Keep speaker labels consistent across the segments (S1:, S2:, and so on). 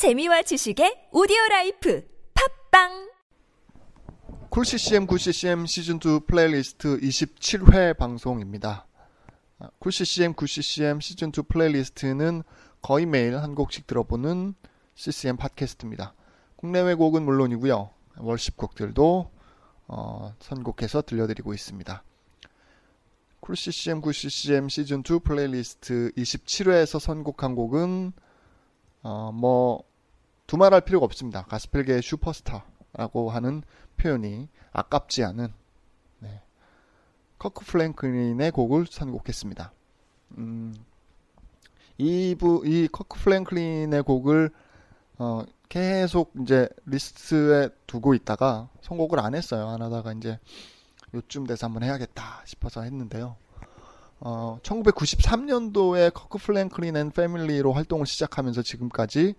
S1: 재미와 지식의 오디오 라이프 팟빵
S2: Cool CCM Good CCM 시즌 2 플레이리스트 27회 방송입니다. 아, 쿨 CCM 9 CCM 시즌 2 플레이리스트는 거의 매일 한 곡씩 들어보는 CCM 팟캐스트입니다. 국내외 곡은 물론이고요. worship 곡들도 어, 선곡해서 들려드리고 있습니다. Cool CCM Good CCM 시즌 2 플레이리스트 27회에서 선곡한 곡은 어, 뭐 두말할 필요가 없습니다. 가스펠계의 슈퍼스타라고 하는 표현이 아깝지 않은 네. 커크 프랭클린의 곡을 선곡했습니다. 음, 이, 부, 이 커크 프랭클린의 곡을 어, 계속 이제 리스트에 두고 있다가 선곡을 안 했어요. 안 하다가 이제 요쯤 돼서 한번 해야겠다 싶어서 했는데요. 어, 1993년도에 Kirk Franklin and Family로 활동을 시작하면서 지금까지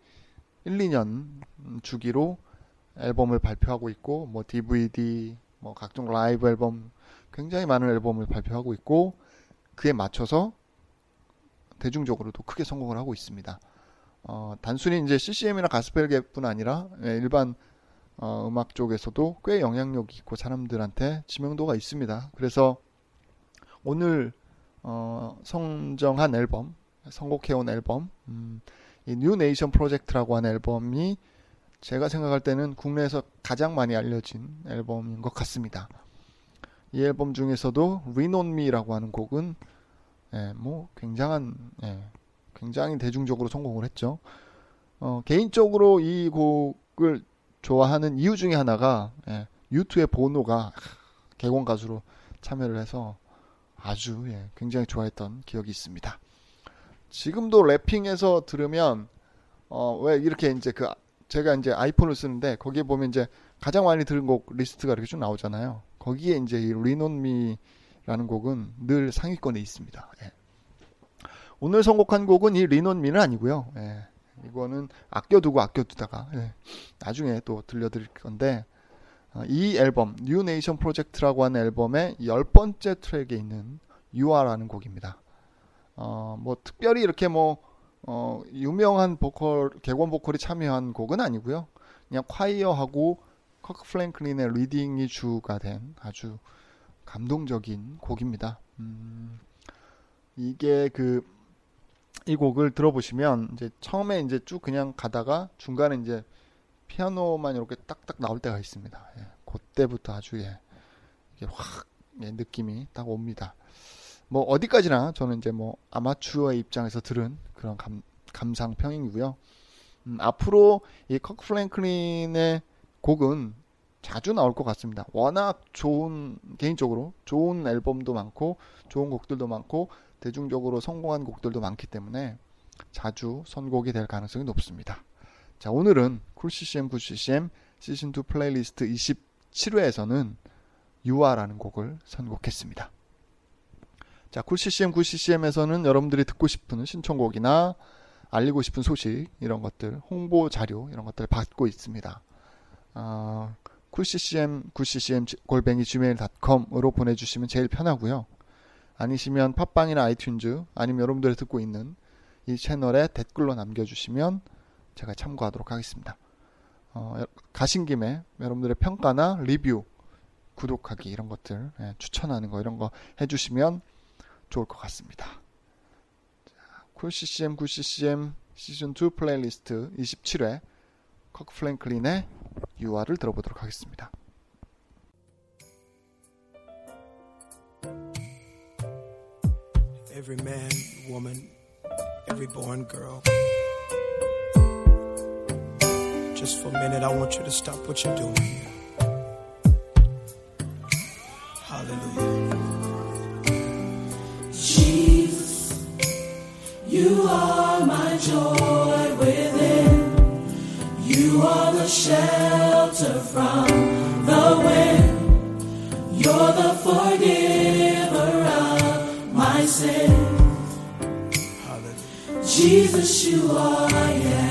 S2: 1, 2년 주기로 앨범을 발표하고 있고 뭐 DVD, 뭐 각종 라이브 앨범 굉장히 많은 앨범을 발표하고 있고 그에 맞춰서 대중적으로도 크게 성공을 하고 있습니다. 어, 단순히 이제 CCM이나 가스펠계뿐 아니라 예, 일반 어, 음악 쪽에서도 꽤 영향력이 있고 사람들한테 지명도가 있습니다. 그래서 오늘 어, 선정한 앨범, 선곡해온 앨범, 음, 이 Nu Nation Project라고 하는 앨범이 제가 생각할 때는 국내에서 가장 많이 알려진 앨범인 것 같습니다. 이 앨범 중에서도 Lean on Me라고 하는 곡은 예, 뭐 굉장한 예, 굉장히 대중적으로 성공을 했죠. 어, 개인적으로 이 곡을 좋아하는 이유 중에 하나가 예, U2의 보노가 객원 가수로 참여를 해서 아주 예, 굉장히 좋아했던 기억이 있습니다. 지금도 랩핑에서 들으면 어 왜 이렇게 이제 그 제가 이제 아이폰을 쓰는데 거기에 보면 이제 가장 많이 들은 곡 리스트가 이렇게 쭉 나오잖아요. 거기에 이제 이 Lean on Me라는 곡은 늘 상위권에 있습니다. 예. 오늘 선곡한 곡은 이 Lean on Me는 아니고요. 예. 이거는 아껴두고 아껴두다가 예. 나중에 또 들려드릴 건데 어, 이 앨범 Nu Nation Project라고 하는 앨범의 열 번째 트랙에 있는 You Are라는 곡입니다. 어, 뭐 특별히 이렇게 뭐 어, 유명한 보컬 객원 보컬이 참여한 곡은 아니고요. 그냥 choir하고 커크 프랭클린의 leading이 주가 된 아주 감동적인 곡입니다. 음, 이게 그 이 곡을 들어보시면 이제 처음에 이제 쭉 그냥 가다가 중간에 이제 피아노만 이렇게 딱딱 나올 때가 있습니다. 예, 그때부터 아주 예, 확 예, 느낌이 딱 옵니다. 뭐 어디까지나 저는 이제 뭐 아마추어의 입장에서 들은 그런 감, 감상평이고요. 음, 앞으로 이 커크 프랭클린의 곡은 자주 나올 것 같습니다. 워낙 좋은 개인적으로 좋은 앨범도 많고 좋은 곡들도 많고 대중적으로 성공한 곡들도 많기 때문에 자주 선곡이 될 가능성이 높습니다. 자, 오늘은 Cool CCM Good CCM 시즌2 플레이리스트 27회에서는 You Are라는 곡을 선곡했습니다. 자, Cool CCM, Good CCM에서는 여러분들이 듣고 싶은 신청곡이나 알리고 싶은 소식, 이런 것들, 홍보 자료, 이런 것들 받고 있습니다. 어, Cool CCM, Cool CCM 골뱅이 gmail.com으로 보내주시면 제일 편하고요. 아니시면 팟빵이나 iTunes, 아니면 여러분들이 듣고 있는 이 채널에 댓글로 남겨주시면 제가 참고하도록 하겠습니다. 어, 가신 김에 여러분들의 평가나 리뷰, 구독하기 이런 것들 예, 추천하는 거 이런 거 해주시면 좋을 것 같습니다. Cool CCM 9 CCM 시즌 2 플레이리스트 27회 커크 플랭클린의 유아를 들어보도록 하겠습니다. Every man, woman, every born girl. Just for a minute, I want you to stop what you're doing. Hallelujah. Shelter from the wind. You're the forgiver of my sin. Jesus, you are, yes.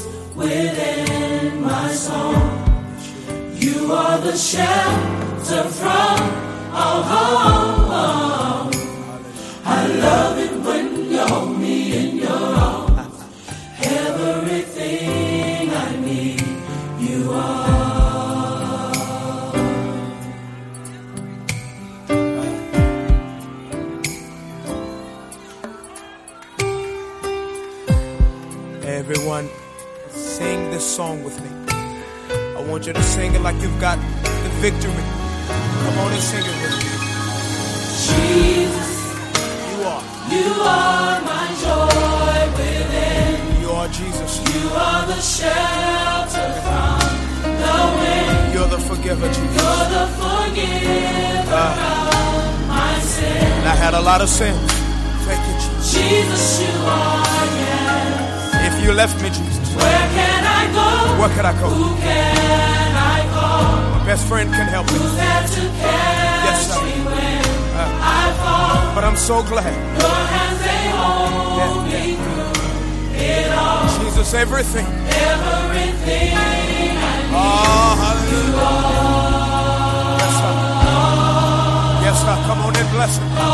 S3: Everyone, sing this song with me. I want you to sing it like you've got the victory. Come on and sing it with me.
S4: Jesus,
S3: You are.
S4: you are my joy within.
S3: You are Jesus.
S4: You are the shelter from the wind.
S3: You're the forgiver, Jesus.
S4: You're the forgiver ah. of my sin.
S3: And I had a lot of sins. Thank you, Jesus.
S4: Jesus, you are, yes.
S3: You left me, Jesus,
S4: Where can I go?
S3: where could I go?
S4: Who can I call?
S3: My best friend can help me.
S4: Who's there to catch
S3: Yes, sir.
S4: me when uh, I fall?
S3: But I'm so glad.
S4: Your hands, they hold
S3: Yeah,
S4: me through it all.
S3: Jesus, everything.
S4: Everything I need.
S3: Oh, hallelujah. Yes, sir. Yes, sir. Come on and bless him. Oh, oh,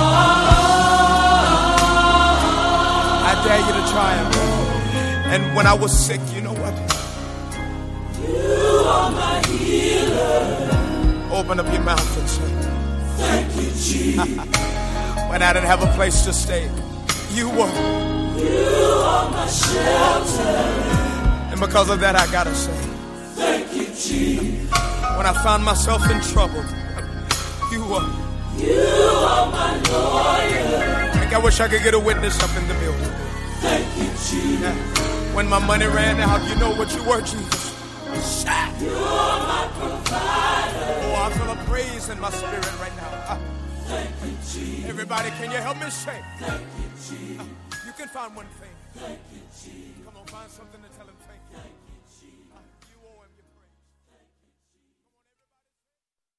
S3: oh, I dare you to try him. And when I was sick, you know what?
S4: You are my healer.
S3: Open up your mouth and say,
S4: Thank you, Jesus.
S3: when I didn't have a place to stay, you were.
S4: You are my shelter.
S3: And because of that, I gotta say,
S4: Thank you, Jesus.
S3: when I found myself in trouble, you were.
S4: You are my lawyer.
S3: Like I wish I could get a witness up in the building.
S4: Thank you, Jesus.
S3: Yeah. When my money ran out, you know what you were, Jesus.
S4: You are my provider.
S3: Oh, I feel a praise in my spirit right now. Ah,
S4: Thank you, Jesus.
S3: everybody, can you help me say?
S4: Thank you, Jesus.
S3: You can find one thing.
S4: Thank you, Jesus.
S3: Come on, find something to tell him.